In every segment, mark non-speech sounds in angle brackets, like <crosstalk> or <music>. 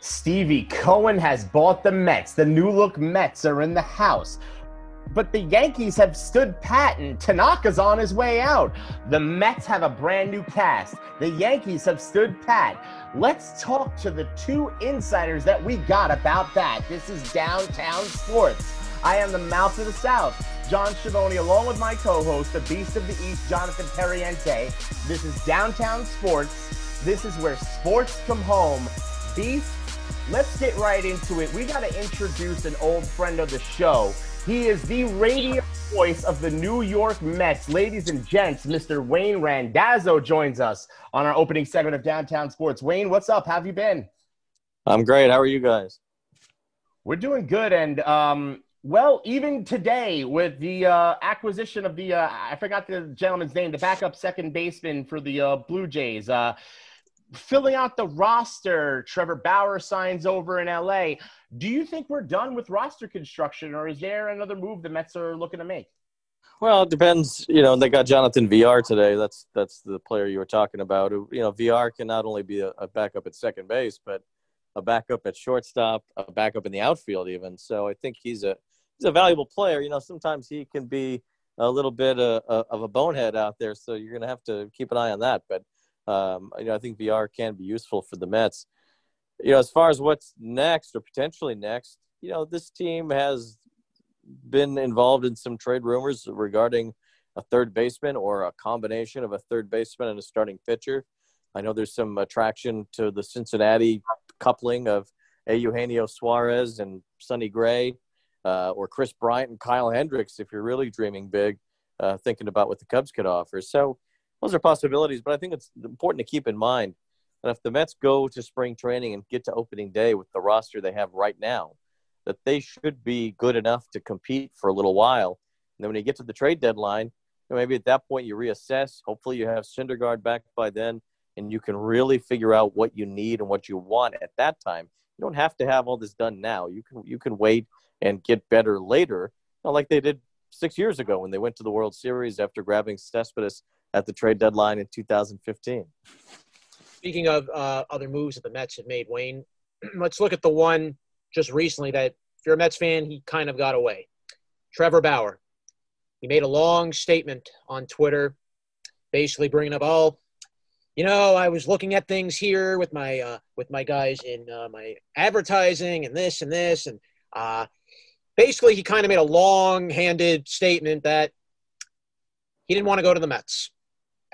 Stevie Cohen has bought the Mets. The new look Mets are in the house. But the Yankees have stood pat and Tanaka's on his way out. The Mets have a brand new cast. The Yankees have stood pat. Let's talk to the two insiders that we got about that. This is Downtown Sports. I am the mouth of the South, John Schiavone, along with my co-host, the Beast of the East, Jonathan Perriente. This is Downtown Sports. This is where sports come home. Beast, let's get right into it. We got to introduce an old friend of the show. He is the radio voice of the New York Mets. Ladies and gents, Mr. Wayne Randazzo joins us on our opening segment of Downtown Sports. Wayne, what's up? How have you been? I'm great. How are you guys? We're doing good. And, um, well, even today with the uh, acquisition of the, uh, I forgot the gentleman's name, the backup second baseman for the uh, Blue Jays, uh, filling out the roster. Trevor Bauer signs over in LA. Do you think we're done with roster construction, or is there another move the Mets are looking to make? Well, it depends. You know, they got Jonathan Villar today. That's that's the player you were talking about. You know, Villar can not only be a, a backup at second base, but a backup at shortstop, a backup in the outfield, even. So I think he's a he's a valuable player. You know, sometimes he can be a little bit uh, uh, of a bonehead out there, so you're going to have to keep an eye on that. But um, you know, I think Villar can be useful for the Mets. You know, as far as what's next or potentially next, you know, this team has been involved in some trade rumors regarding a third baseman or a combination of a third baseman and a starting pitcher. I know there's some attraction to the Cincinnati coupling of A. Eugenio Suarez and Sonny Gray, uh, or Kris Bryant and Kyle Hendricks if you're really dreaming big, uh, thinking about what the Cubs could offer. So those are possibilities, but I think it's important to keep in mind that if the Mets go to spring training and get to opening day with the roster they have right now, that they should be good enough to compete for a little while. And then when you get to the trade deadline, maybe at that point you reassess. Hopefully you have Syndergaard back by then, and you can really figure out what you need and what you want at that time. You don't have to have all this done now. You can you can wait and get better later, like they did six years ago when they went to the World Series after grabbing Cespedes at the trade deadline in 2015. Speaking of uh, other moves that the Mets have made, Wayne, <clears throat> let's look at the one just recently that, if you're a Mets fan, he kind of got away. Trevor Bauer. He made a long statement on Twitter, basically bringing up, all, you know, I was looking at things here with my uh, with my guys in uh, my advertising and this and this, and uh, basically he kind of made a long-handed statement that he didn't want to go to the Mets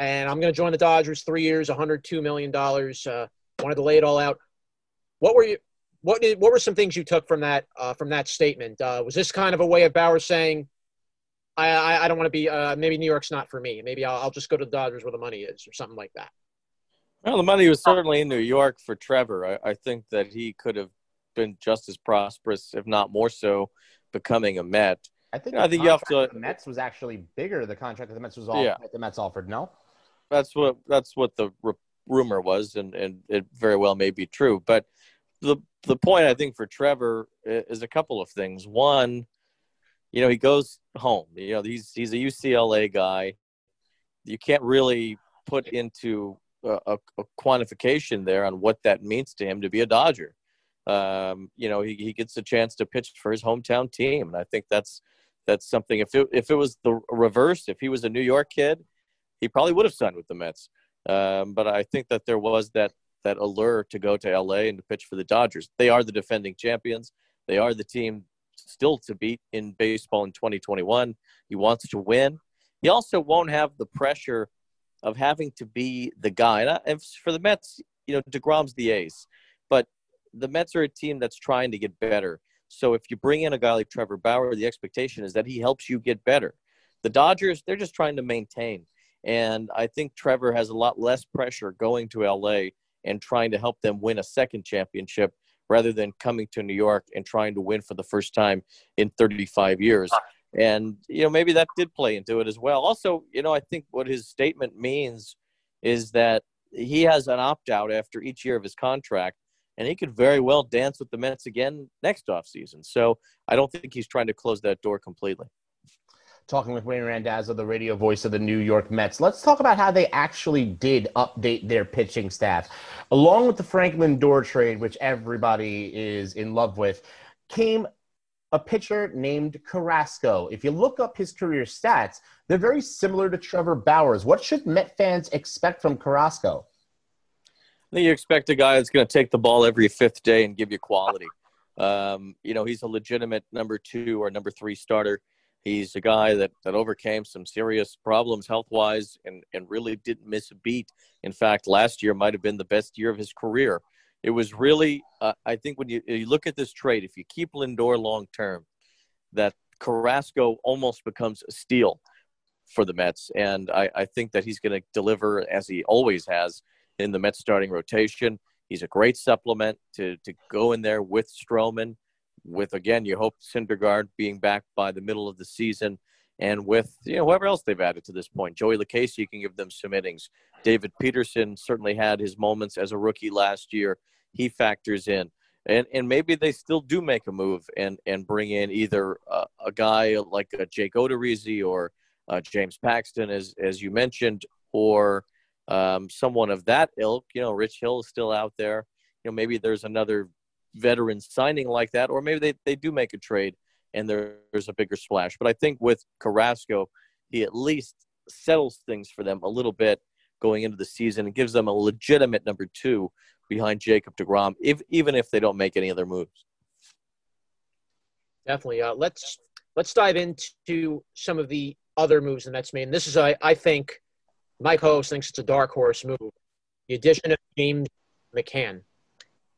and I'm going to join the Dodgers. Three years, 102 million dollars. Uh, wanted to lay it all out. What were you? What did? What were some things you took from that uh, from that statement? Uh, was this kind of a way of Bauer saying, "I I, I don't want to be. Uh, maybe New York's not for me. Maybe I'll, I'll just go to the Dodgers where the money is, or something like that." Well, the money was certainly in New York for Trevor. I, I think that he could have been just as prosperous, if not more so, becoming a Met. I think I think you have to. The Mets was actually bigger. The contract that the Mets was all yeah. the Mets offered. No, that's what that's what the rumor was, and and it very well may be true. But the the point I think for Trevor is a couple of things. One, you know, he goes home. You know, he's he's a UCLA guy. You can't really put into a, a, a quantification there on what that means to him to be a Dodger. Um, you know, he, he gets a chance to pitch for his hometown team, and I think that's that's something. If it if it was the reverse, if he was a New York kid he probably would have signed with the Mets. Um, but I think that there was that that allure to go to LA and to pitch for the Dodgers. They are the defending champions. They are the team still to beat in baseball in 2021. He wants to win. He also won't have the pressure of having to be the guy. And, and for the Mets, you know, DeGrom's the ace, but the Mets are a team that's trying to get better. So if you bring in a guy like Trevor Bauer, the expectation is that he helps you get better. The Dodgers, they're just trying to maintain. And I think Trevor has a lot less pressure going to LA and trying to help them win a second championship rather than coming to New York and trying to win for the first time in 35 years. And, you know, maybe that did play into it as well. Also, you know, I think what his statement means is that he has an opt out after each year of his contract, and he could very well dance with the Mets again next offseason. So I don't think he's trying to close that door completely. Talking with Wayne Randazzo, the radio voice of the New York Mets. Let's talk about how they actually did update their pitching staff. Along with the Franklin Lindor trade, which everybody is in love with, came a pitcher named Carrasco. If you look up his career stats, they're very similar to Trevor Bauer's. What should Met fans expect from Carrasco? I think you expect a guy that's going to take the ball every fifth day and give you quality. Um, you know, he's a legitimate number two or number three starter. He's a guy that, that overcame some serious problems health wise and, and really didn't miss a beat. In fact, last year might have been the best year of his career. It was really, uh, I think, when you, you look at this trade, if you keep Lindor long term, that Carrasco almost becomes a steal for the Mets. And I, I think that he's going to deliver as he always has in the Mets starting rotation. He's a great supplement to, to go in there with Stroman with again, you hope Syndergaard being back by the middle of the season, and with you know whoever else they've added to this point, Joey Lucchesi can give them some innings. David Peterson certainly had his moments as a rookie last year. He factors in, and and maybe they still do make a move and and bring in either a, a guy like a Jake Odorizzi or uh, James Paxton, as as you mentioned, or um, someone of that ilk. You know, Rich Hill is still out there. You know, maybe there's another veteran signing like that, or maybe they, they do make a trade and there's a bigger splash. But I think with Carrasco, he at least settles things for them a little bit going into the season and gives them a legitimate number two behind Jacob DeGrom, if, even if they don't make any other moves. Definitely. Uh, let's let's dive into some of the other moves the Mets made. And this is, I, I think, Mike co-host thinks it's a dark horse move. The addition of James McCann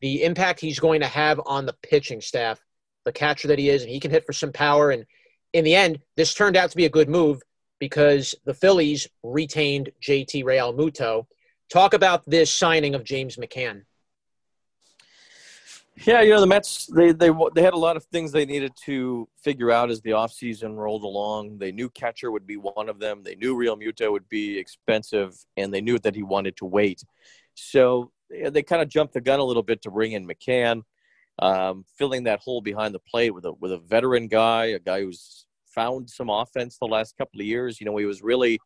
the impact he's going to have on the pitching staff, the catcher that he is, and he can hit for some power. And in the end, this turned out to be a good move because the Phillies retained JT Realmuto. Talk about this signing of James McCann. Yeah, you know the Mets they they they had a lot of things they needed to figure out as the offseason rolled along. They knew catcher would be one of them. They knew Realmuto would be expensive, and they knew that he wanted to wait. So they kind of jumped the gun a little bit to bring in McCann, um, filling that hole behind the plate with a with a veteran guy, a guy who's found some offense the last couple of years. You know, he was really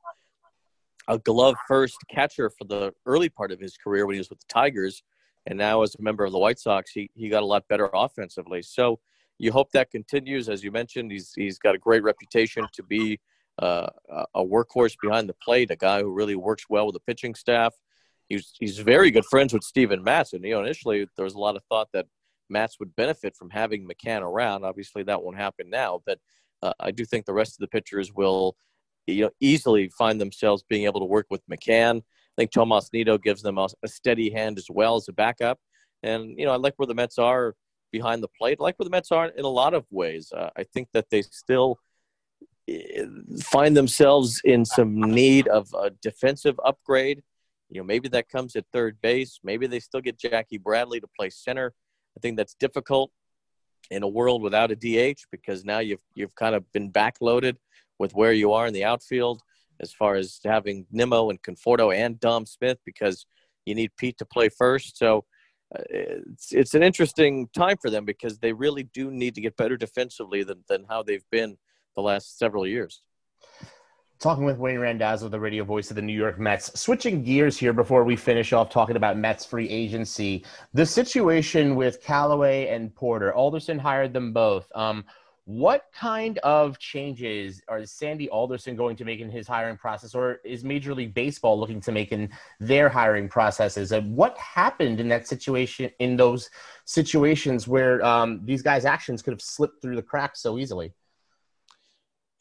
a glove first catcher for the early part of his career when he was with the Tigers, and now as a member of the White Sox, he he got a lot better offensively. So you hope that continues. As you mentioned, he's he's got a great reputation to be uh, a workhorse behind the plate, a guy who really works well with the pitching staff he's he's very good friends with Steven Matz. And, you know, initially there was a lot of thought that Matz would benefit from having McCann around. Obviously, that won't happen now, but uh, I do think the rest of the pitchers will, you know, easily find themselves being able to work with McCann. I think Tomas Nido gives them a, a steady hand as well as a backup. And, you know, I like where the Mets are behind the plate. I like where the Mets are in a lot of ways. Uh, I think that they still eh, find themselves in some need of a defensive upgrade. You know, maybe that comes at third base. Maybe they still get Jackie Bradley to play center. I think that's difficult in a world without a DH because now you've you've kind of been backloaded with where you are in the outfield as far as having Nimmo and Conforto and Dom Smith because you need Pete to play first. So uh, it's it's an interesting time for them because they really do need to get better defensively than than how they've been the last several years talking with Wayne Randazzo, the radio voice of the New York Mets. Switching gears here before we finish off talking about Mets free agency, the situation with Callaway and Porter. Alderson hired them both. Um, what kind of changes are Sandy Alderson going to make in his hiring process, or is Major League Baseball looking to make in their hiring processes? And what happened in that situation, in those situations where um, these guys' actions could have slipped through the cracks so easily?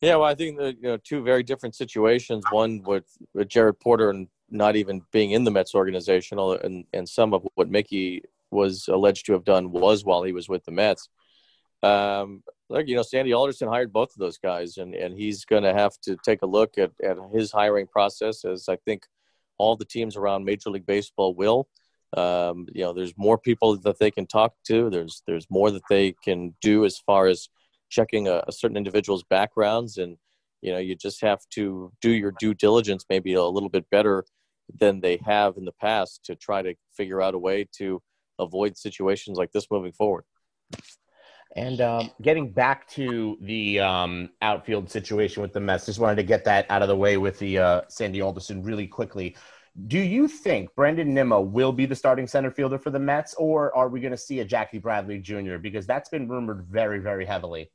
Yeah, well, I think the you know two very different situations. One with, with Jared Porter and not even being in the Mets organization, and and some of what Mickey was alleged to have done was while he was with the Mets. Um, like you know, Sandy Alderson hired both of those guys, and and he's going to have to take a look at at his hiring process, as I think all the teams around Major League Baseball will. Um, you know, there's more people that they can talk to. There's there's more that they can do as far as checking a, a certain individual's backgrounds and you know you just have to do your due diligence maybe a little bit better than they have in the past to try to figure out a way to avoid situations like this moving forward And um, getting back to the um, outfield situation with the Mets, just wanted to get that out of the way with the uh, Sandy Alderson really quickly. Do you think Brandon Nimmo will be the starting center fielder for the Mets, or are we going to see a Jackie Bradley Jr.? Because that's been rumored very, very heavily.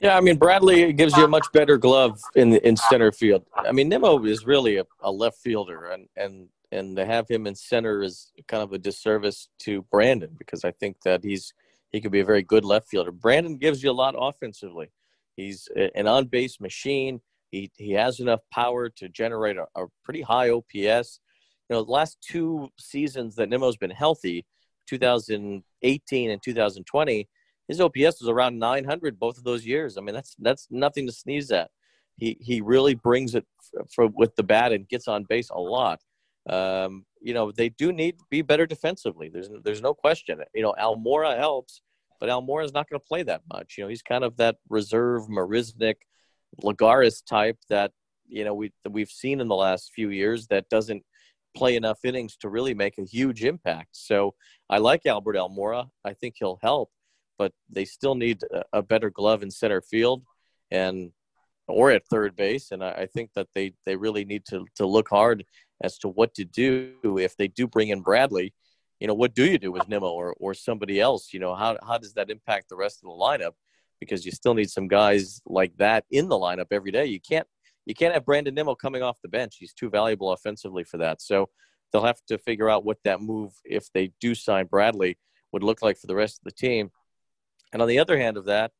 Yeah, I mean Bradley gives you a much better glove in in center field. I mean Nimmo is really a, a left fielder, and and and to have him in center is kind of a disservice to Brandon because I think that he's he could be a very good left fielder. Brandon gives you a lot offensively. He's an on base machine. He he has enough power to generate a, a pretty high OPS. You know, the last two seasons that Nimmo's been healthy, 2018 and 2020, his OPS was around 900 both of those years. I mean, that's that's nothing to sneeze at. He he really brings it with the bat and gets on base a lot. Um, you know, they do need to be better defensively. There's there's no question. You know, Almora helps, but Almora is not going to play that much. You know, he's kind of that reserve Marisnick, Lagares type that you know we we've seen in the last few years that doesn't play enough innings to really make a huge impact. So I like Albert Almora. I think he'll help, but they still need a, better glove in center field and or at third base. And I, I think that they they really need to to look hard as to what to do if they do bring in Bradley. You know, what do you do with Nimmo or, or somebody else? You know, how, how does that impact the rest of the lineup? Because you still need some guys like that in the lineup every day. You can't you can't have Brandon Nimmo coming off the bench. He's too valuable offensively for that. So they'll have to figure out what that move, if they do sign Bradley, would look like for the rest of the team. And on the other hand of that,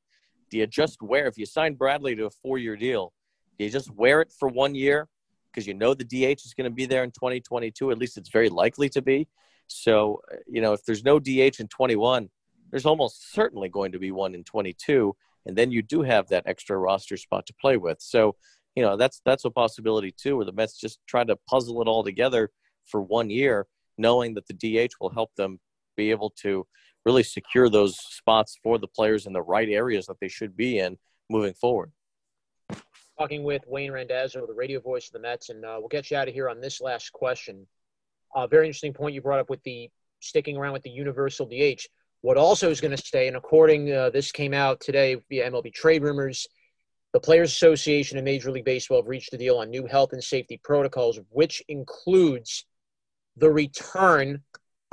do you just wear if you sign Bradley to a four year deal, do you just wear it for one year because you know the DH is going to be there in 2022. At least it's very likely to be. So, you know, if there's no DH in 21, there's almost certainly going to be one in 22. And then you do have that extra roster spot to play with. So, you know, that's that's a possibility too, where the Mets just try to puzzle it all together for one year, knowing that the DH will help them be able to really secure those spots for the players in the right areas that they should be in moving forward talking with Wayne Randazzo, the radio voice of the Mets, and uh, we'll get you out of here on this last question. Uh, very interesting point you brought up with the sticking around with the universal DH. What also is going to stay, and according uh, this came out today via MLB trade rumors, the Players Association and Major League Baseball have reached a deal on new health and safety protocols, which includes the return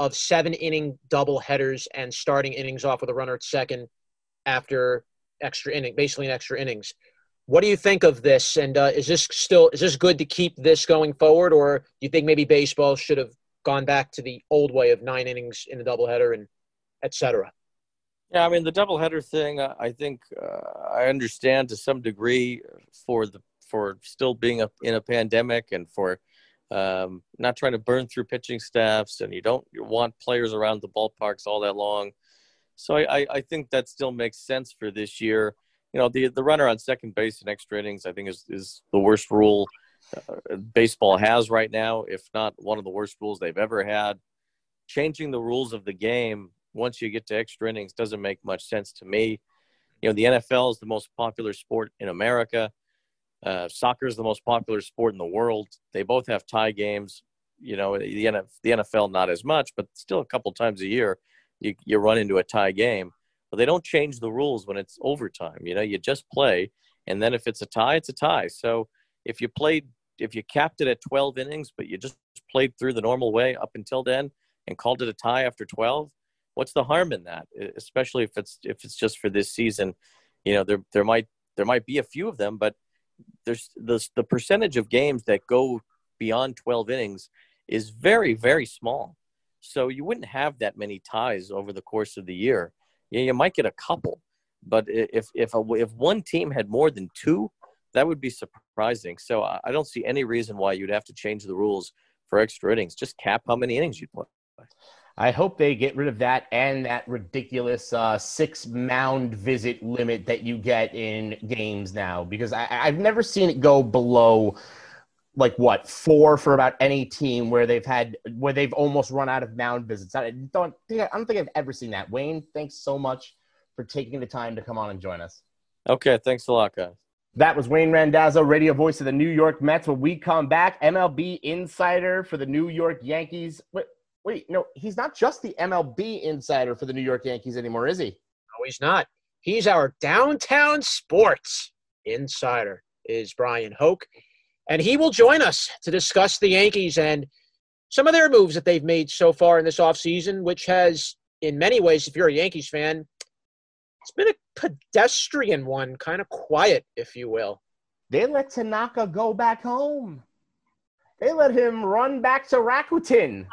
of seven inning double headers and starting innings off with a runner at second after extra inning, basically an extra innings. What do you think of this? And uh, is this still is this good to keep this going forward, or do you think maybe baseball should have gone back to the old way of nine innings in a doubleheader and etc. Yeah, I mean the doubleheader thing. Uh, I think uh, I understand to some degree for the for still being a, in a pandemic and for um, not trying to burn through pitching staffs, and you don't you want players around the ballparks all that long. So I, I think that still makes sense for this year you know the the runner on second base in extra innings I think is is the worst rule uh, baseball has right now, if not one of the worst rules they've ever had. Changing the rules of the game once you get to extra innings doesn't make much sense to me. You know, the NFL is the most popular sport in America. Uh, soccer is the most popular sport in the world. They both have tie games. You know, the, NF, the NFL not as much, but still a couple times a year you, you run into a tie game but they don't change the rules when it's overtime. You know, you just play, and then if it's a tie, it's a tie. So if you played, if you capped it at 12 innings, but you just played through the normal way up until then and called it a tie after 12, what's the harm in that? Especially if it's if it's just for this season. You know, there there might there might be a few of them, but there's the the percentage of games that go beyond 12 innings is very very small. So you wouldn't have that many ties over the course of the year yeah, you might get a couple, but if if a, if one team had more than two, that would be surprising. So I don't see any reason why you'd have to change the rules for extra innings. Just cap how many innings you play. I hope they get rid of that and that ridiculous uh, six mound visit limit that you get in games now because I, I've never seen it go below like what four for about any team where they've had where they've almost run out of mound visits. I don't think I don't think I've ever seen that. Wayne, thanks so much for taking the time to come on and join us. Okay, thanks a lot, guys. That was Wayne Randazzo, radio voice of the New York Mets. When we come back, MLB insider for the New York Yankees. Wait, wait, no, he's not just the MLB insider for the New York Yankees anymore, is he? No, he's not. He's our downtown sports insider, is Bryan Hoch. And he will join us to discuss the Yankees and some of their moves that they've made so far in this offseason, which has, in many ways, if you're a Yankees fan, it's been a pedestrian one, kind of quiet, if you will. They let Tanaka go back home. They let him run back to Rakuten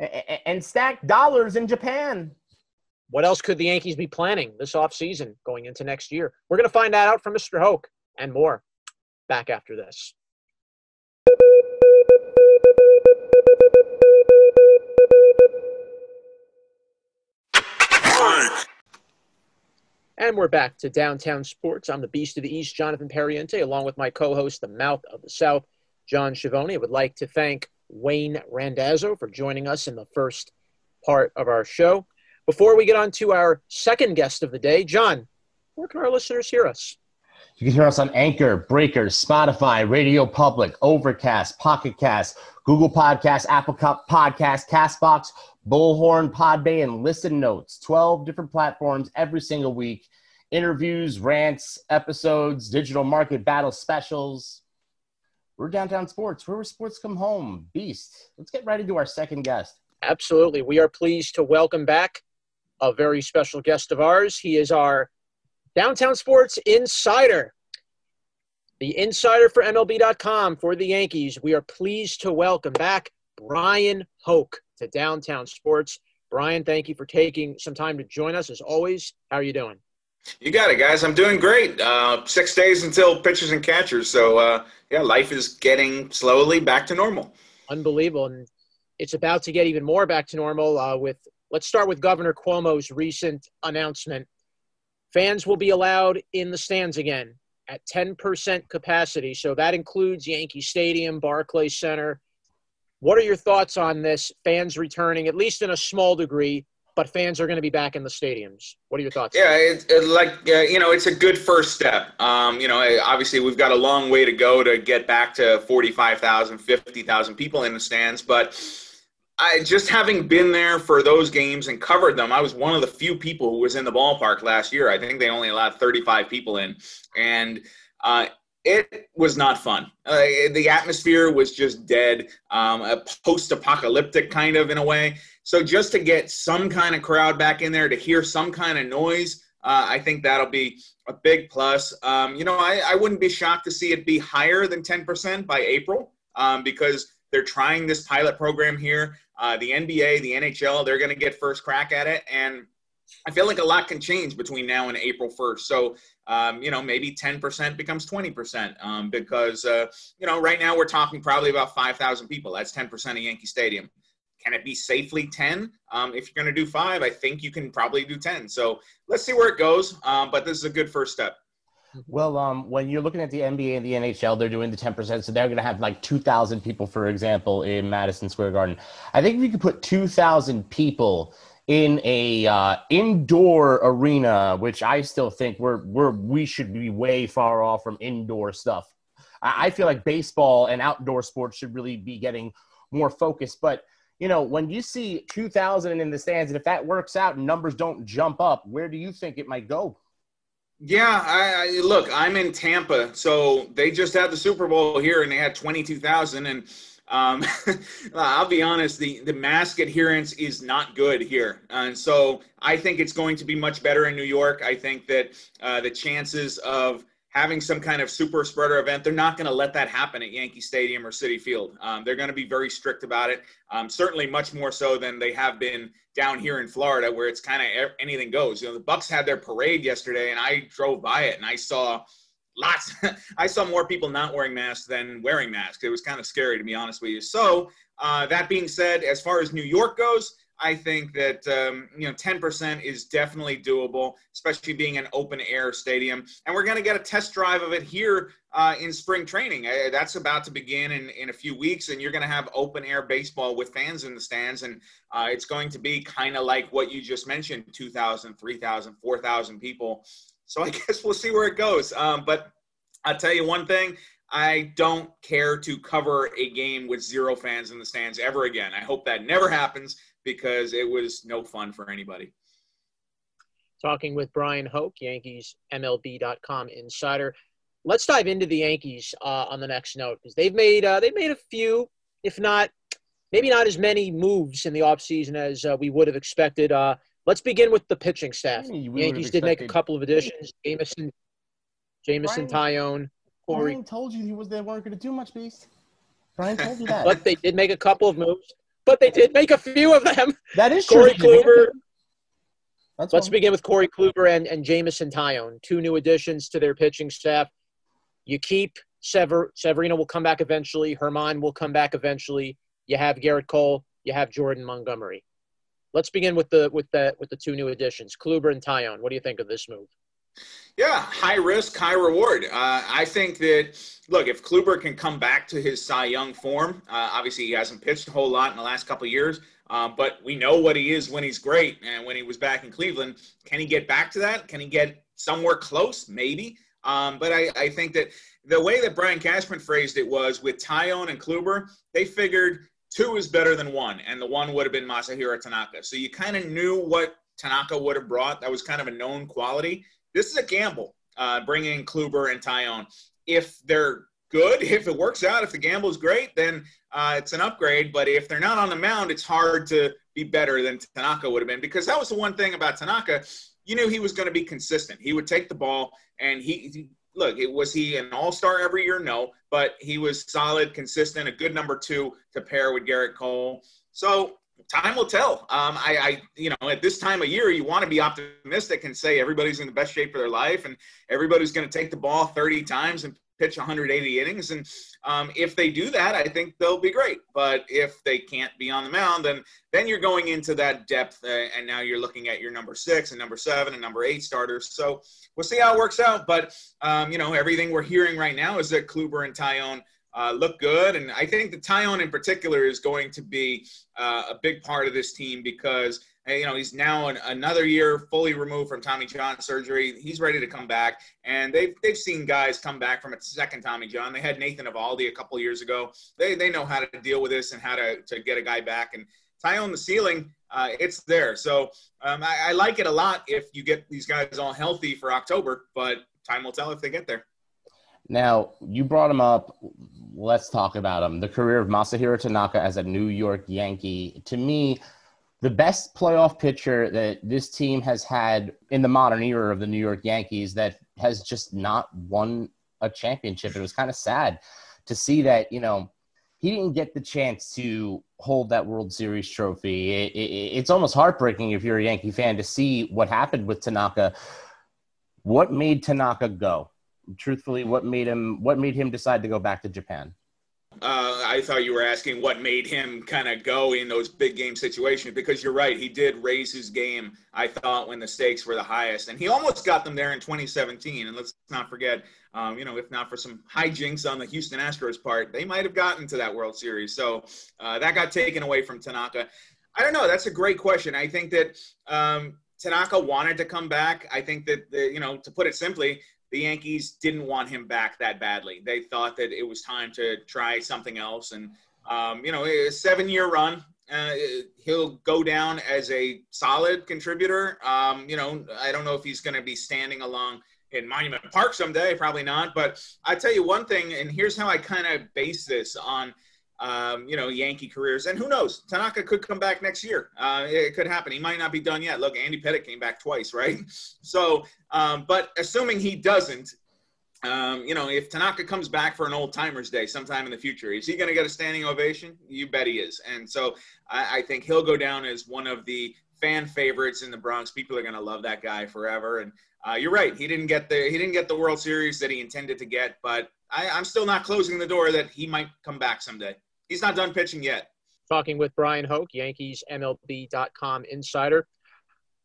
and stack dollars in Japan. What else could the Yankees be planning this offseason going into next year? We're going to find that out from Mr. Hoch and more back after this. And we're back to Downtown Sports. I'm the Beast of the East, Jonathan Periente, along with my co host, the Mouth of the South, John Schiavone. I would like to thank Wayne Randazzo for joining us in the first part of our show. Before we get on to our second guest of the day, John, where can our listeners hear us? You can hear us on Anchor, Breaker, Spotify, Radio Public, Overcast, Pocket Cast, Google Podcast, Apple Podcast, Castbox, Bullhorn, Podbay, and Listen Notes. 12 different platforms every single week. Interviews, rants, episodes, digital market battle specials. We're downtown sports. We're where sports come home. Beast. Let's get right into our second guest. Absolutely. We are pleased to welcome back a very special guest of ours. He is our downtown sports insider, the insider for MLB.com for the Yankees. We are pleased to welcome back Bryan Hoch to Downtown Sports. Bryan, thank you for taking some time to join us as always. How are you doing? You got it, guys. I'm doing great. Uh, six days until pitchers and catchers. So, uh, yeah, life is getting slowly back to normal. Unbelievable. And it's about to get even more back to normal uh, with, let's start with Governor Cuomo's recent announcement. Fans will be allowed in the stands again at 10% capacity. So that includes Yankee Stadium, Barclays Center, what are your thoughts on this? Fans returning, at least in a small degree, but fans are going to be back in the stadiums. What are your thoughts? Yeah, it, it, like uh, you know, it's a good first step. Um, you know, obviously we've got a long way to go to get back to 45,000, 50,000 people in the stands, but I just having been there for those games and covered them, I was one of the few people who was in the ballpark last year. I think they only allowed 35 people in, and uh, it was not fun. Uh, the atmosphere was just dead, um, a post-apocalyptic kind of in a way. So just to get some kind of crowd back in there to hear some kind of noise, uh, I think that'll be a big plus. Um, you know, I, I, wouldn't be shocked to see it be higher than 10% by April um, because they're trying this pilot program here. Uh, the NBA, the NHL, they're going to get first crack at it, and I feel like a lot can change between now and April 1st. So, um, you know, maybe 10% becomes 20% um, because, uh, you know, right now we're talking probably about 5,000 people. That's 10% of Yankee Stadium. Can it be safely 10? Um, if you're going to do five, I think you can probably do 10. So let's see where it goes. Um, but this is a good first step. Well, um, when you're looking at the NBA and the NHL, they're doing the 10%. So they're going to have like 2,000 people, for example, in Madison Square Garden. I think if you could put 2,000 people – in a uh, indoor arena, which I still think we're we're we should be way far off from indoor stuff. I, I feel like baseball and outdoor sports should really be getting more focus. But you know, when you see 2,000 in the stands, and if that works out and numbers don't jump up, where do you think it might go? Yeah, I, I look. I'm in Tampa, so they just had the Super Bowl here, and they had 22,000 and um, <laughs> I'll be honest, the, the mask adherence is not good here. And so I think it's going to be much better in New York. I think that uh, the chances of having some kind of super spreader event, they're not going to let that happen at Yankee Stadium or Citi Field. Um, they're going to be very strict about it, um, certainly much more so than they have been down here in Florida, where it's kind of anything goes. You know, the Bucs had their parade yesterday, and I drove by it and I saw – lots. <laughs> I saw more people not wearing masks than wearing masks. It was kind of scary, to be honest with you. So, uh, that being said, as far as New York goes, I think that um, you know 10% is definitely doable, especially being an open air stadium. And we're going to get a test drive of it here uh, in spring training. Uh, that's about to begin in, in a few weeks, and you're going to have open air baseball with fans in the stands. And uh, it's going to be kind of like what you just mentioned 2,000, 3,000, 4,000 people so I <laughs> guess we'll see where it goes. Um, but I'll tell you one thing. I don't care to cover a game with zero fans in the stands ever again. I hope that never happens because it was no fun for anybody. talking with Bryan Hoch, Yankees MLB.com insider. Let's dive into the Yankees uh, on the next note because they've made uh, they've made a few, if not maybe not as many moves in the offseason as uh, we would have expected. Let's begin with the pitching staff. Yankees did make a couple of additions: Jameson, Jameson, Taillon, Corey. Bryan told you he was they weren't going to do much, Beast. Bryan told you that. <laughs> but they did make a couple of moves. But they did make a few of them. That is Corey true. Kluber. Let's one. begin with Corey Kluber and, and Jameson Taillon, two new additions to their pitching staff. You keep Sever, Severino will come back eventually. Germán will come back eventually. You have Gerrit Cole. You have Jordan Montgomery. Let's begin with the with the with the two new additions, Kluber and Taillon. What do you think of this move? Yeah, high risk, high reward. Uh, I think that look, if Kluber can come back to his Cy Young form, uh, obviously he hasn't pitched a whole lot in the last couple years. Um, but we know what he is when he's great. And when he was back in Cleveland, can he get back to that? Can he get somewhere close? Maybe. Um, but I, I, think that the way that Brian Cashman phrased it was with Taillon and Kluber, they figured two is better than one, and the one would have been Masahiro Tanaka. So you kind of knew what Tanaka would have brought. That was kind of a known quality. This is a gamble, uh, bringing Kluber and Taillon. If they're good. <laughs> If it works out, if the gamble is great, then uh, it's an upgrade. But if they're not on the mound, it's hard to be better than Tanaka would have been because that was the one thing about Tanaka. You knew he was going to be consistent. He would take the ball and he look. It was he an all star every year? No, but he was solid, consistent, a good number two to pair with Gerrit Cole. So time will tell. Um, I, I, you know, at this time of year, you want to be optimistic and say everybody's in the best shape of their life and everybody's going to take the ball 30 times and pitch 180 innings. And um, if they do that, I think they'll be great. But if they can't be on the mound, then then you're going into that depth, uh, and now you're looking at your number six and number seven and number eight starters. So we'll see how it works out. But um, you know, everything we're hearing right now is that Kluber and Taillon. Uh, look good, and I think the Taillon in particular is going to be uh, a big part of this team because you know, he's now an, another year fully removed from Tommy John surgery. He's ready to come back, and they've they've seen guys come back from a second Tommy John. They had Nathan Eovaldi a couple years ago. They they know how to deal with this and how to to get a guy back. And Taillon the ceiling, uh, it's there. So um, I, I like it a lot if you get these guys all healthy for October, but time will tell if they get there. Now you brought him up. Let's talk about him. The career of Masahiro Tanaka as a New York Yankee. To me the best playoff pitcher that this team has had in the modern era of the New York Yankees that has just not won a championship. It was kind of sad to see that, you know, he didn't get the chance to hold that World Series trophy. It, it, it's almost heartbreaking if you're a Yankee fan to see what happened with Tanaka. What made Tanaka go? Truthfully, what made him what made him decide to go back to Japan? Uh, I thought you were asking what made him kind of go in those big game situations because you're right. He did raise his game, I thought, when the stakes were the highest. And he almost got them there in 2017. And let's not forget, um, you know, if not for some hijinks on the Houston Astros part, they might have gotten to that World Series. So uh, that got taken away from Tanaka. I don't know. That's a great question. I think that um, Tanaka wanted to come back. I think that, the, you know, to put it simply, the Yankees didn't want him back that badly. They thought that it was time to try something else. And, um, you know, a seven year run, uh, he'll go down as a solid contributor. Um, you know, I don't know if he's going to be standing along in Monument Park someday, probably not. But I tell you one thing, and here's how I kind of base this on – um, you know, Yankee careers. And who knows? Tanaka could come back next year. Uh, it could happen. He might not be done yet. Look, Andy Pettitte came back twice, right? <laughs> So, um, but assuming he doesn't, um, you know, if Tanaka comes back for an old timers day sometime in the future, is he going to get a standing ovation? You bet he is. And so I, I think he'll go down as one of the fan favorites in the Bronx. People are going to love that guy forever. And uh, you're right. He didn't get the he didn't get the World Series that he intended to get, but I, I'm still not closing the door that he might come back someday he's not done pitching yet. Talking with Bryan Hoch, Yankees MLB.com insider.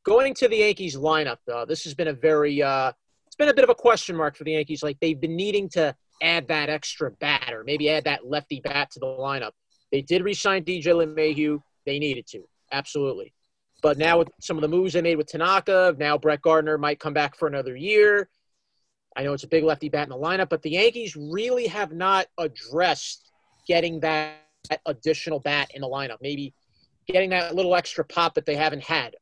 Going to the Yankees lineup, though, this has been a very, uh, it's been a bit of a question mark for the Yankees. Like they've been needing to add that extra bat or maybe add that lefty bat to the lineup. They did resign DJ LeMahieu. They needed to, absolutely. But now with some of the moves they made with Tanaka, now Brett Gardner might come back for another year. I know it's a big lefty bat in the lineup, but the Yankees really have not addressed getting that additional bat in the lineup, maybe getting that little extra pop that they haven't had.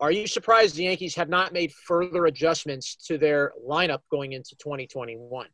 Are you surprised the Yankees have not made further adjustments to their lineup going into 2021?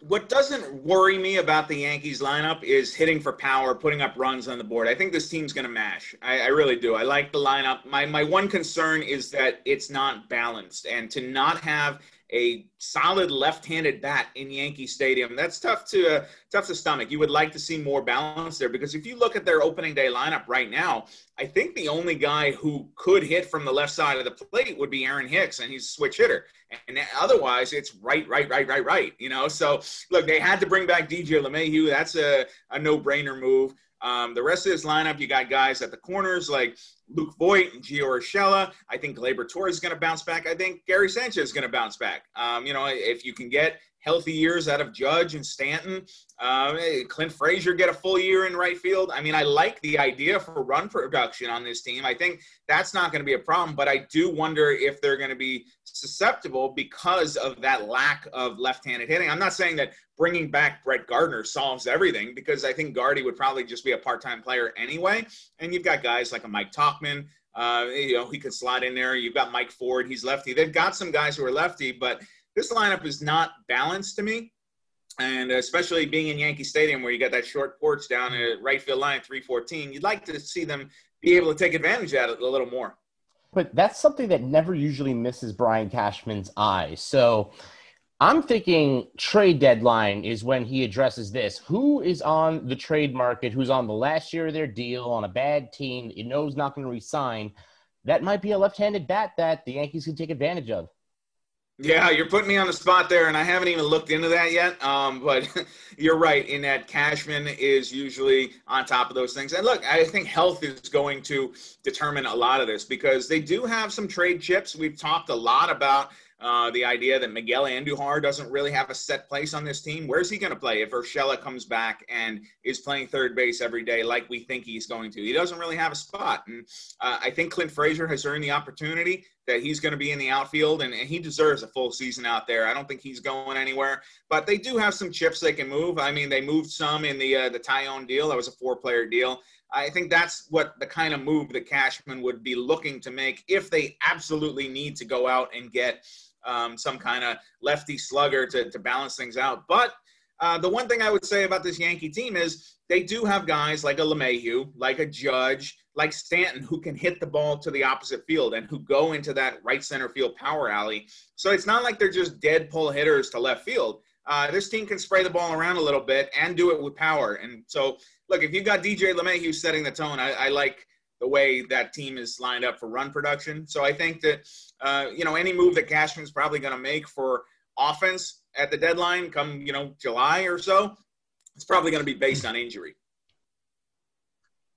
What doesn't worry me about the Yankees lineup is hitting for power, putting up runs on the board. I think this team's going to mash. I, I, really do. I like the lineup. My my one concern is that it's not balanced, and to not have a solid left-handed bat in Yankee Stadium. That's tough to uh, tough to stomach. You would like to see more balance there because if you look at their opening day lineup right now, I think the only guy who could hit from the left side of the plate would be Aaron Hicks, and he's a switch hitter. And otherwise, it's right, right, right, right, right. You know, so look, they had to bring back DJ LeMahieu. That's a, a no-brainer move. Um, the rest of this lineup, you got guys at the corners like Luke Voit and Gio Urshela. I think Gleyber Torres is going to bounce back. I think Gary Sanchez is going to bounce back. Um, you know, if you can get healthy years out of Judge and Stanton, uh, Clint Frazier get a full year in right field. I mean, I like the idea for run production on this team. I think that's not going to be a problem, but I do wonder if they're going to be susceptible because of that lack of left-handed hitting. I'm not saying that bringing back Brett Gardner solves everything because I think Gardy would probably just be a part-time player anyway. And you've got guys like a Mike Tauchman, uh, you know, he could slot in there. You've got Mike Ford, he's lefty. They've got some guys who are lefty, but this lineup is not balanced to me. And especially being in Yankee Stadium where you got that short porch down at right field line 314, you'd like to see them be able to take advantage of it a little more. But that's something that never usually misses Brian Cashman's eye. So I'm thinking trade deadline is when he addresses this. Who is on the trade market? Who's on the last year of their deal on a bad team that you know is not going to resign? That might be a left-handed bat that the Yankees can take advantage of. Yeah, you're putting me on the spot there, and I haven't even looked into that yet. Um, <laughs> but you're right in that Cashman is usually on top of those things. And look, I think health is going to determine a lot of this because they do have some trade chips. We've talked a lot about uh, the idea that Miguel Andujar doesn't really have a set place on this team. Where's he going to play if Urshela comes back and is playing third base every day like we think he's going to? He doesn't really have a spot. And uh, I think Clint Frazier has earned the opportunity that he's going to be in the outfield, and, and, he deserves a full season out there. I don't think he's going anywhere, but they do have some chips they can move. I mean, they moved some in the uh, the Taillon deal. That was a four-player deal. I think that's what the kind of move that Cashman would be looking to make if they absolutely need to go out and get – um, some kind of lefty slugger to, to balance things out. But uh, the one thing I would say about this Yankee team is they do have guys like a LeMahieu, like a Judge, like Stanton, who can hit the ball to the opposite field and who go into that right center field power alley. So it's not like they're just dead pull hitters to left field. Uh, this team can spray the ball around a little bit and do it with power. And so, look, if you've got DJ LeMahieu setting the tone, I, I like the way that team is lined up for run production. So I think that uh, you know any move that Cashman's probably going to make for offense at the deadline, come you know July or so, it's probably going to be based on injury.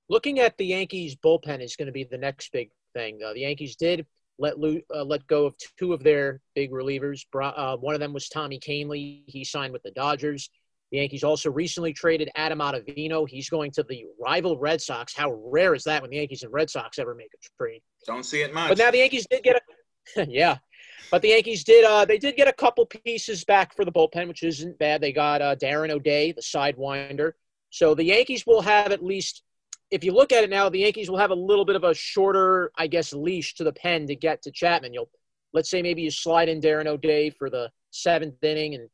Looking at the Yankees bullpen is going to be the next big thing. Uh, the Yankees did let uh, let go of two of their big relievers. Uh, one of them was Tommy Kahnle. He signed with the Dodgers. The Yankees also recently traded Adam Ottavino. He's going to the rival Red Sox. How rare is that when the Yankees and Red Sox ever make a trade? Don't see it much. But now the Yankees did get a <laughs> yeah. But the Yankees did uh they did get a couple pieces back for the bullpen, which isn't bad. They got uh, Darren O'Day, the sidewinder. So the Yankees will have at least if you look at it now, the Yankees will have a little bit of a shorter, I guess, leash to the pen to get to Chapman. You'll let's say maybe you slide in Darren O'Day for the seventh inning and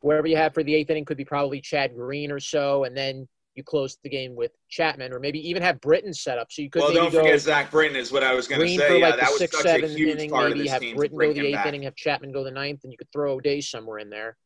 wherever you have for the eighth inning could be probably Chad Green or so, and then you close the game with Chapman, or maybe even have Britton set up. So you could. Well, don't forget Zach Britton is what I was going to say. For like yeah, that was sixth, such a huge inning, part maybe of this have team Britton go the eighth back. inning, have Chapman go the ninth, and you could throw O'Day somewhere in there.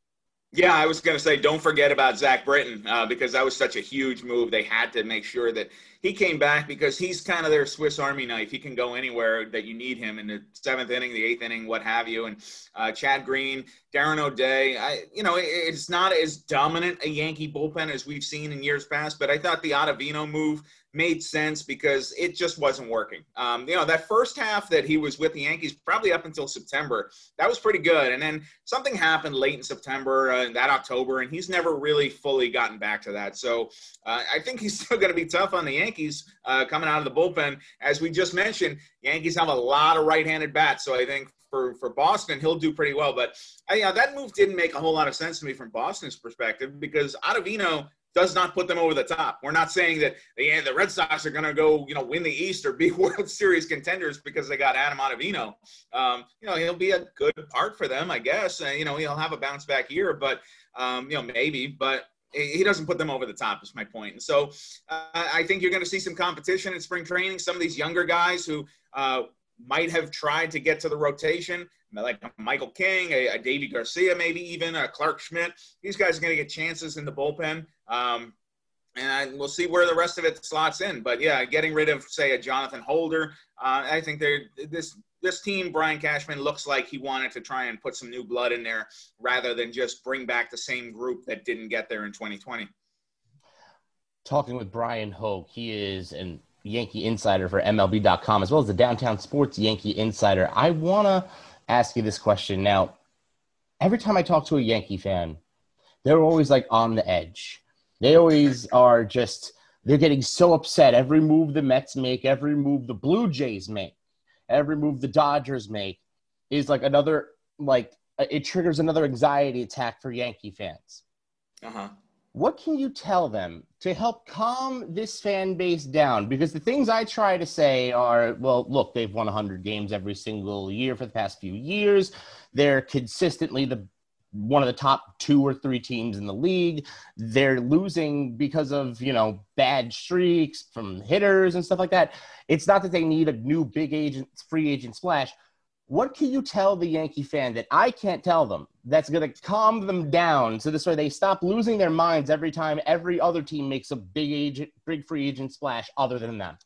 Yeah, I was going to say, don't forget about Zach Britton uh, because that was such a huge move. They had to make sure that he came back because he's kind of their Swiss Army knife. He can go anywhere that you need him in the seventh inning, the eighth inning, what have you. And uh, Chad Green, Darren O'Day, I, you know, it's not as dominant a Yankee bullpen as we've seen in years past, but I thought the Ottavino move made sense because it just wasn't working. Um, you know, that first half that he was with the Yankees, probably up until September, that was pretty good. And then something happened late in September uh, that October, and he's never really fully gotten back to that. So uh, I think he's <laughs> still going to be tough on the Yankees uh, coming out of the bullpen. As we just mentioned, Yankees have a lot of right-handed bats, so I think for, for Boston, he'll do pretty well. But uh, yeah, that move didn't make a whole lot of sense to me from Boston's perspective because Ottavino does not put them over the top. We're not saying that the the Red Sox are going to go, you know, win the East or be <laughs> World Series contenders because they got Adam Ottavino. Um, you know, he'll be a good part for them, I guess. Uh, you know, he'll have a bounce back year, but um, you know, maybe. But he doesn't put them over the top is my point and so uh, i think you're going to see some competition in spring training some of these younger guys who uh, might have tried to get to the rotation like michael king a, a Deivi Garcia maybe even a Clarke Schmidt these guys are going to get chances in the bullpen um, and we'll see where the rest of it slots in but yeah getting rid of say a jonathan holder uh, i think they're this this team, Brian Cashman, looks like he wanted to try and put some new blood in there rather than just bring back the same group that didn't get there in 2020. Talking with Bryan Hoch, he is an Yankee insider for MLB.com as well as the Downtown Sports Yankee Insider. I want to ask you this question now. Every time I talk to a Yankee fan, they're always like on the edge. They always are just, they're getting so upset every move the Mets make, every move the Blue Jays make every move the Dodgers make is like another like it triggers another anxiety attack for Yankee fans. Uh-huh. What can you tell them to help calm this fan base down? Because the things I try to say are, well, look, they've won 100 games every single year for the past few years. They're consistently the one of the top two or three teams in the league. They're losing because of, you know, bad streaks from hitters and stuff like that. It's not that they need a new big agent, free agent splash. What can you tell the Yankee fan that I can't tell them that's going to calm them down so this way they stop losing their minds every time every other team makes a big agent, big free agent splash other than them?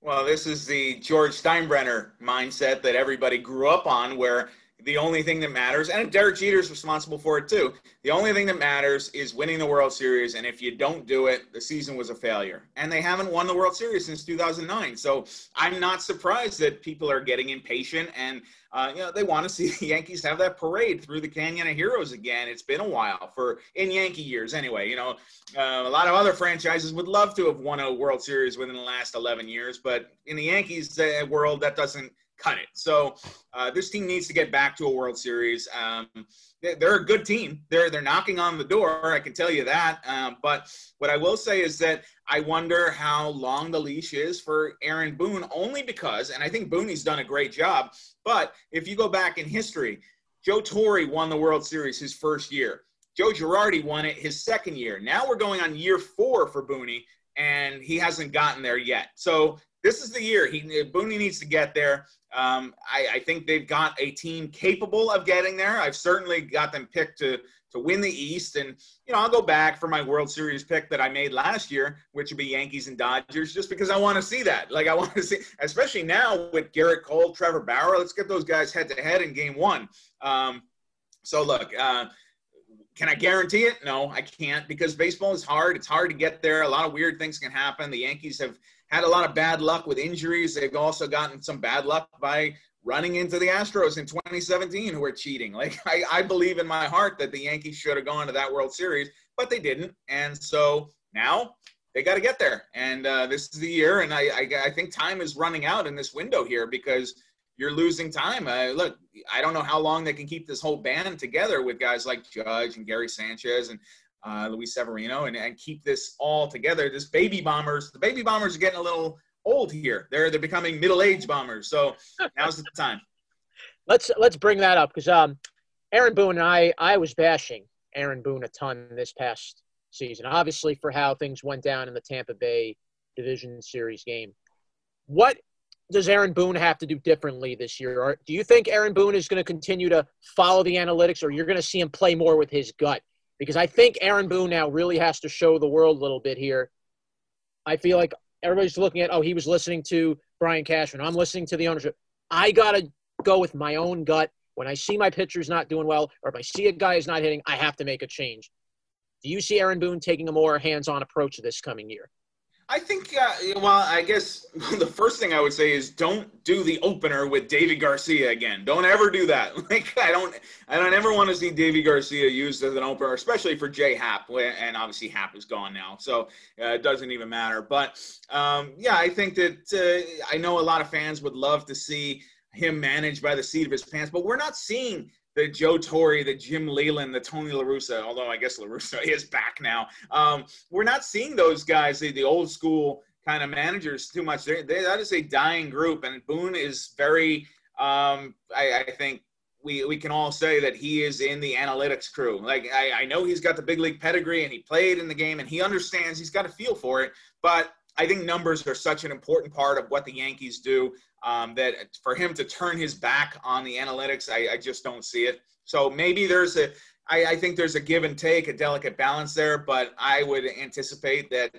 Well, this is the George Steinbrenner mindset that everybody grew up on, where the only thing that matters, and Derek Jeter is responsible for it too. The only thing that matters is winning the World Series, and if you don't do it, the season was a failure. And they haven't won the World Series since 2009. So I'm not surprised that people are getting impatient, and uh, you know they want to see <laughs> the Yankees have that parade through the Canyon of Heroes again. It's been a while for in Yankee years, anyway. You know, uh, a lot of other franchises would love to have won a World Series within the last 11 years, but in the Yankees uh, world, that doesn't cut it. So uh, this team needs to get back to a World Series. Um, they're a good team. They're they're knocking on the door. I can tell you that. Um, but what I will say is that I wonder how long the leash is for Aaron Boone, only because, and I think Booney's done a great job. But if you go back in history, Joe Torre won the World Series his first year. Joe Girardi won it his second year. Now we're going on year four for Booney, and he hasn't gotten there yet. So this is the year he Booney needs to get there. Um, I, I, think they've got a team capable of getting there. I've certainly got them picked to to win the East, and you know I'll go back for my World Series pick that I made last year, which would be Yankees and Dodgers, just because I want to see that. Like I <laughs> want to see, especially now with Gerrit Cole, Trevor Bauer. Let's get those guys head to head in Game One. Um, so look. Uh, can I guarantee it? No, I can't because baseball is hard. It's hard to get there. A lot of weird things can happen. The Yankees have had a lot of bad luck with injuries. They've also gotten some bad luck by running into the Astros in 2017 who were cheating. Like <laughs> I, I believe in my heart that the Yankees should have gone to that World Series, but they didn't. And so now they got to get there. And uh, this is the year. And I, I, I, think time is running out in this window here because you're losing time. Uh, look, I don't know how long they can keep this whole band together with guys like Judge and Gary Sanchez and uh, Luis Severino, and, and keep this all together. This baby bombers, the baby bombers are getting a little old here. They're they're becoming middle aged bombers. So now's the time. <laughs> Let's let's bring that up because um, Aaron Boone and I I was bashing Aaron Boone a ton this past season, obviously for how things went down in the Tampa Bay Division Series game. What does Aaron Boone have to do differently this year? Or do you think Aaron Boone is going to continue to follow the analytics, or you're going to see him play more with his gut? Because I think Aaron Boone now really has to show the world a little bit here. I feel like everybody's looking at, oh, he was listening to Brian Cashman. I'm listening to the ownership. I got to go with my own gut. When I see my pitchers not doing well, or if I see a guy is not hitting, I have to make a change. Do you see Aaron Boone taking a more hands on approach this coming year? I think, uh, well, I guess <laughs> the first thing I would say is don't do the opener with Deivi Garcia again. Don't ever do that. <laughs> Like, I don't, I don't ever want to see Deivi Garcia used as an opener, especially for J Happ, and obviously Happ is gone now, so uh, it doesn't even matter. But um, yeah, I think that uh, I know a lot of fans would love to see him managed by the seat of his pants, but we're not seeing the Joe Torre, the Jim Leyland, the Tony La Russa, although I guess La Russa <laughs> is back now. Um, we're not seeing those guys, the, the old school kind of managers, too much. They're, they, that is a dying group, and Boone is very, um, I, I, think. We, we can all say that he is in the analytics crew. Like I, I know he's got the big league pedigree and he played in the game and he understands he's got a feel for it. But I think numbers are such an important part of what the Yankees do um, that for him to turn his back on the analytics, I, I just don't see it. So maybe there's a, I, I think there's a give and take, a delicate balance there, but I would anticipate that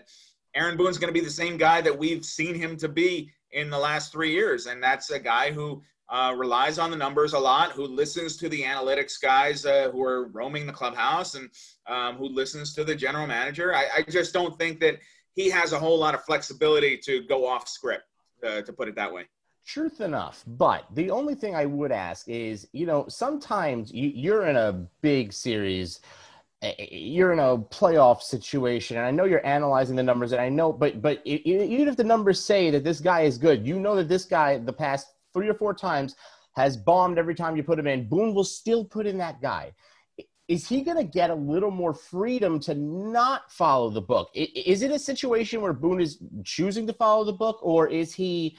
Aaron Boone's going to be the same guy that we've seen him to be in the last three years, and that's a guy who uh, relies on the numbers a lot, who listens to the analytics guys uh, who are roaming the clubhouse, and um, who listens to the general manager. I, I, just don't think that he has a whole lot of flexibility to go off script, uh, to put it that way. Truth enough. But the only thing I would ask is, you know, sometimes you, you're in a big series eh, eh, you're in a playoff situation and i know you're analyzing the numbers and i know but but even if the numbers say that this guy is good you know that this guy the past three or four times has bombed every time you put him in boone will still put in that guy is he going to get a little more freedom to not follow the book? Is it a situation where boone is choosing to follow the book or is he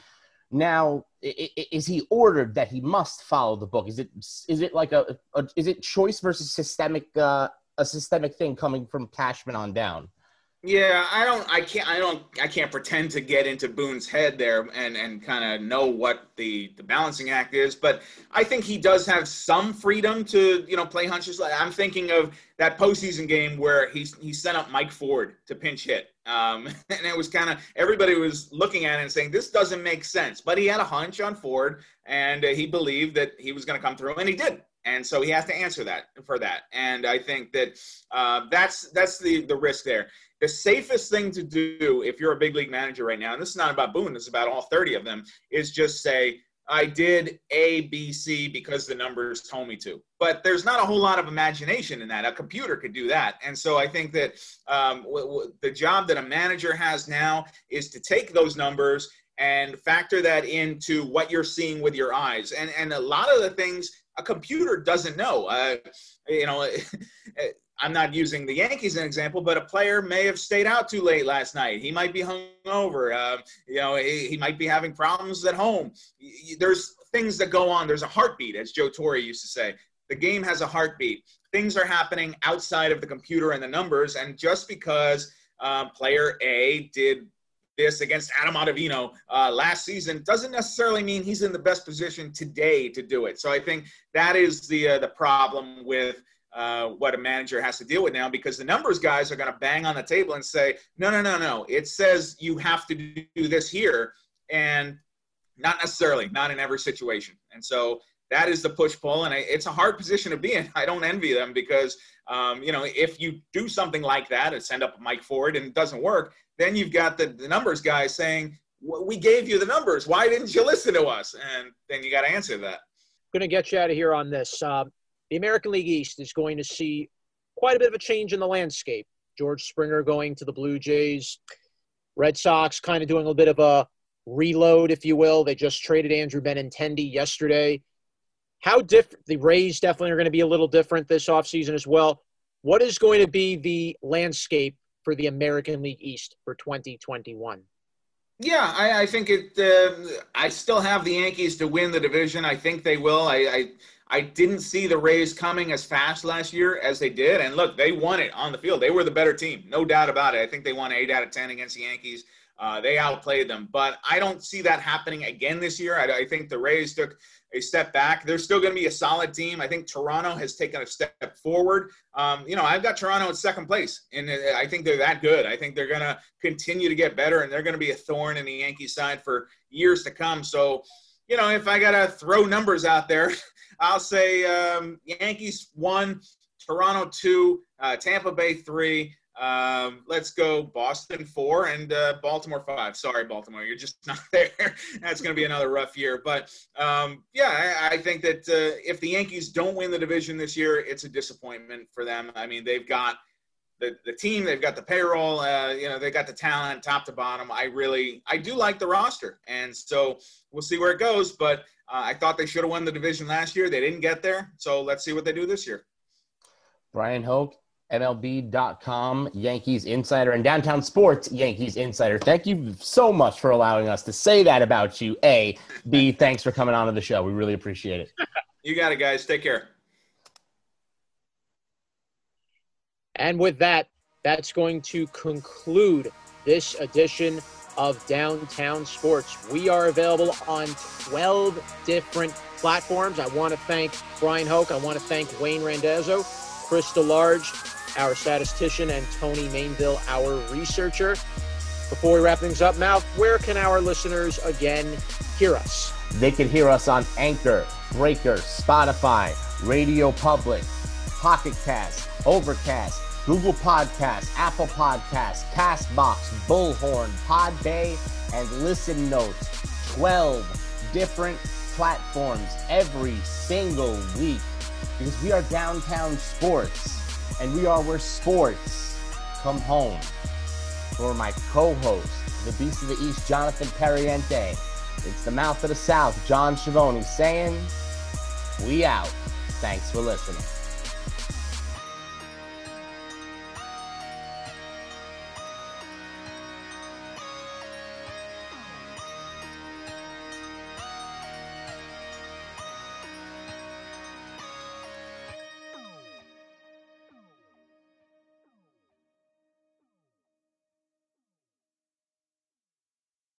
now is he ordered that he must follow the book? Is it is it like a, a is it choice versus systemic uh, a systemic thing coming from cashman on down yeah, I don't, I can't, I don't, I can't pretend to get into Boone's head there and and kind of know what the the balancing act is. But I think he does have some freedom to you know play hunches. I'm thinking of that postseason game where he he sent up Mike Ford to pinch hit, um, <laughs> and it was kind of everybody was looking at it and saying this doesn't make sense. But he had a hunch on Ford, and he believed that he was going to come through, and he did and so he has to answer that for that. And I think that uh, that's that's the the risk there. The safest thing to do if you're a big league manager right now, and this is not about Boone, this is about all 30 of them, is just say, I did A, B, C because the numbers told me to. But there's not a whole lot of imagination in that. A computer could do that. And so I think that um, w- w- the job that a manager has now is to take those numbers and factor that into what you're seeing with your eyes. And, and a lot of the things a computer doesn't know. Uh, you know, <laughs> I'm not using the Yankees as an example, but a player may have stayed out too late last night. He might be hungover. Uh, you know, he, he, might be having problems at home. There's things that go on. There's a heartbeat, as Joe Torre used to say. The game has a heartbeat. Things are happening outside of the computer and the numbers. And just because uh, player A did this against Adam Ottavino uh, last season doesn't necessarily mean he's in the best position today to do it. So I think that is the uh, the problem with uh, what a manager has to deal with now because the numbers guys are going to bang on the table and say, no, no, no, no. It says you have to do this here, and not necessarily, not in every situation. And so that is the push pull, and it's a hard position to be in. <laughs> I don't envy them because um, you know if you do something like that and send up Mike Ford and it doesn't work, then you've got the, the numbers guy saying, we gave you the numbers. Why didn't you listen to us? And then you got to answer that. Going to get you out of here on this. Uh, the American League East is going to see quite a bit of a change in the landscape. George Springer going to the Blue Jays. Red Sox kind of doing a bit of a reload, if you will. They just traded Andrew Benintendi yesterday. How different? The Rays definitely are going to be a little different this offseason as well. What is going to be the landscape for the American League East for 2021? Yeah, I, I think it. Uh, I still have the Yankees to win the division. I think they will. I, I I didn't see the Rays coming as fast last year as they did, and look, they won it on the field. They were the better team, no doubt about it. I think they won eight out of ten against the Yankees. Uh, they outplayed them, but I don't see that happening again this year. I, I think the Rays took a step back. They're still going to be a solid team. I think Toronto has taken a step forward. Um, you know, I've got Toronto in second place, and uh, I think they're that good. I think they're going to continue to get better, and they're going to be a thorn in the Yankee side for years to come. So, you know, if I got to throw numbers out there, <laughs> I'll say um, Yankees one, Toronto two, uh, Tampa Bay three. Um, let's go Boston four and uh, Baltimore five. Sorry, Baltimore, you're just <laughs> not there. That's going to be another rough year. But um, yeah, I, I, think that uh, if the Yankees don't win the division this year, it's a disappointment for them. I mean, they've got the, the team, they've got the payroll, uh, you know, they got the talent top to bottom. I really, I do like the roster, and so we'll see where it goes. But Uh, I thought they should have won the division last year. They didn't get there. So let's see what they do this year. Bryan Hoch, MLB.com, Yankees Insider, and Downtown Sports, Yankees Insider. Thank you so much for allowing us to say that about you. A. B. Thanks for coming on to the show. We really appreciate it. You got it, guys. Take care. And with that, that's going to conclude this edition of Downtown Sports. We are available on 12 different platforms. I want to thank Bryan Hoch. I want to thank Wayne Randazzo, Chris DeLarge, our statistician, and Tony Mainville, our researcher. Before we wrap things up, Mal, where can our listeners again hear us? They can hear us on Anchor, Breaker, Spotify, Radio Public, Pocket Cast, Overcast, Google Podcasts, Apple Podcasts, Castbox, Bullhorn, Podbay, and Listen Notes. 12 different platforms every single week because we are downtown sports and we are where sports come home. For my co-host, the Beast of the East, Jonathan Perriente, it's the Mouth of the South, John Schiavone saying, we out. Thanks for listening.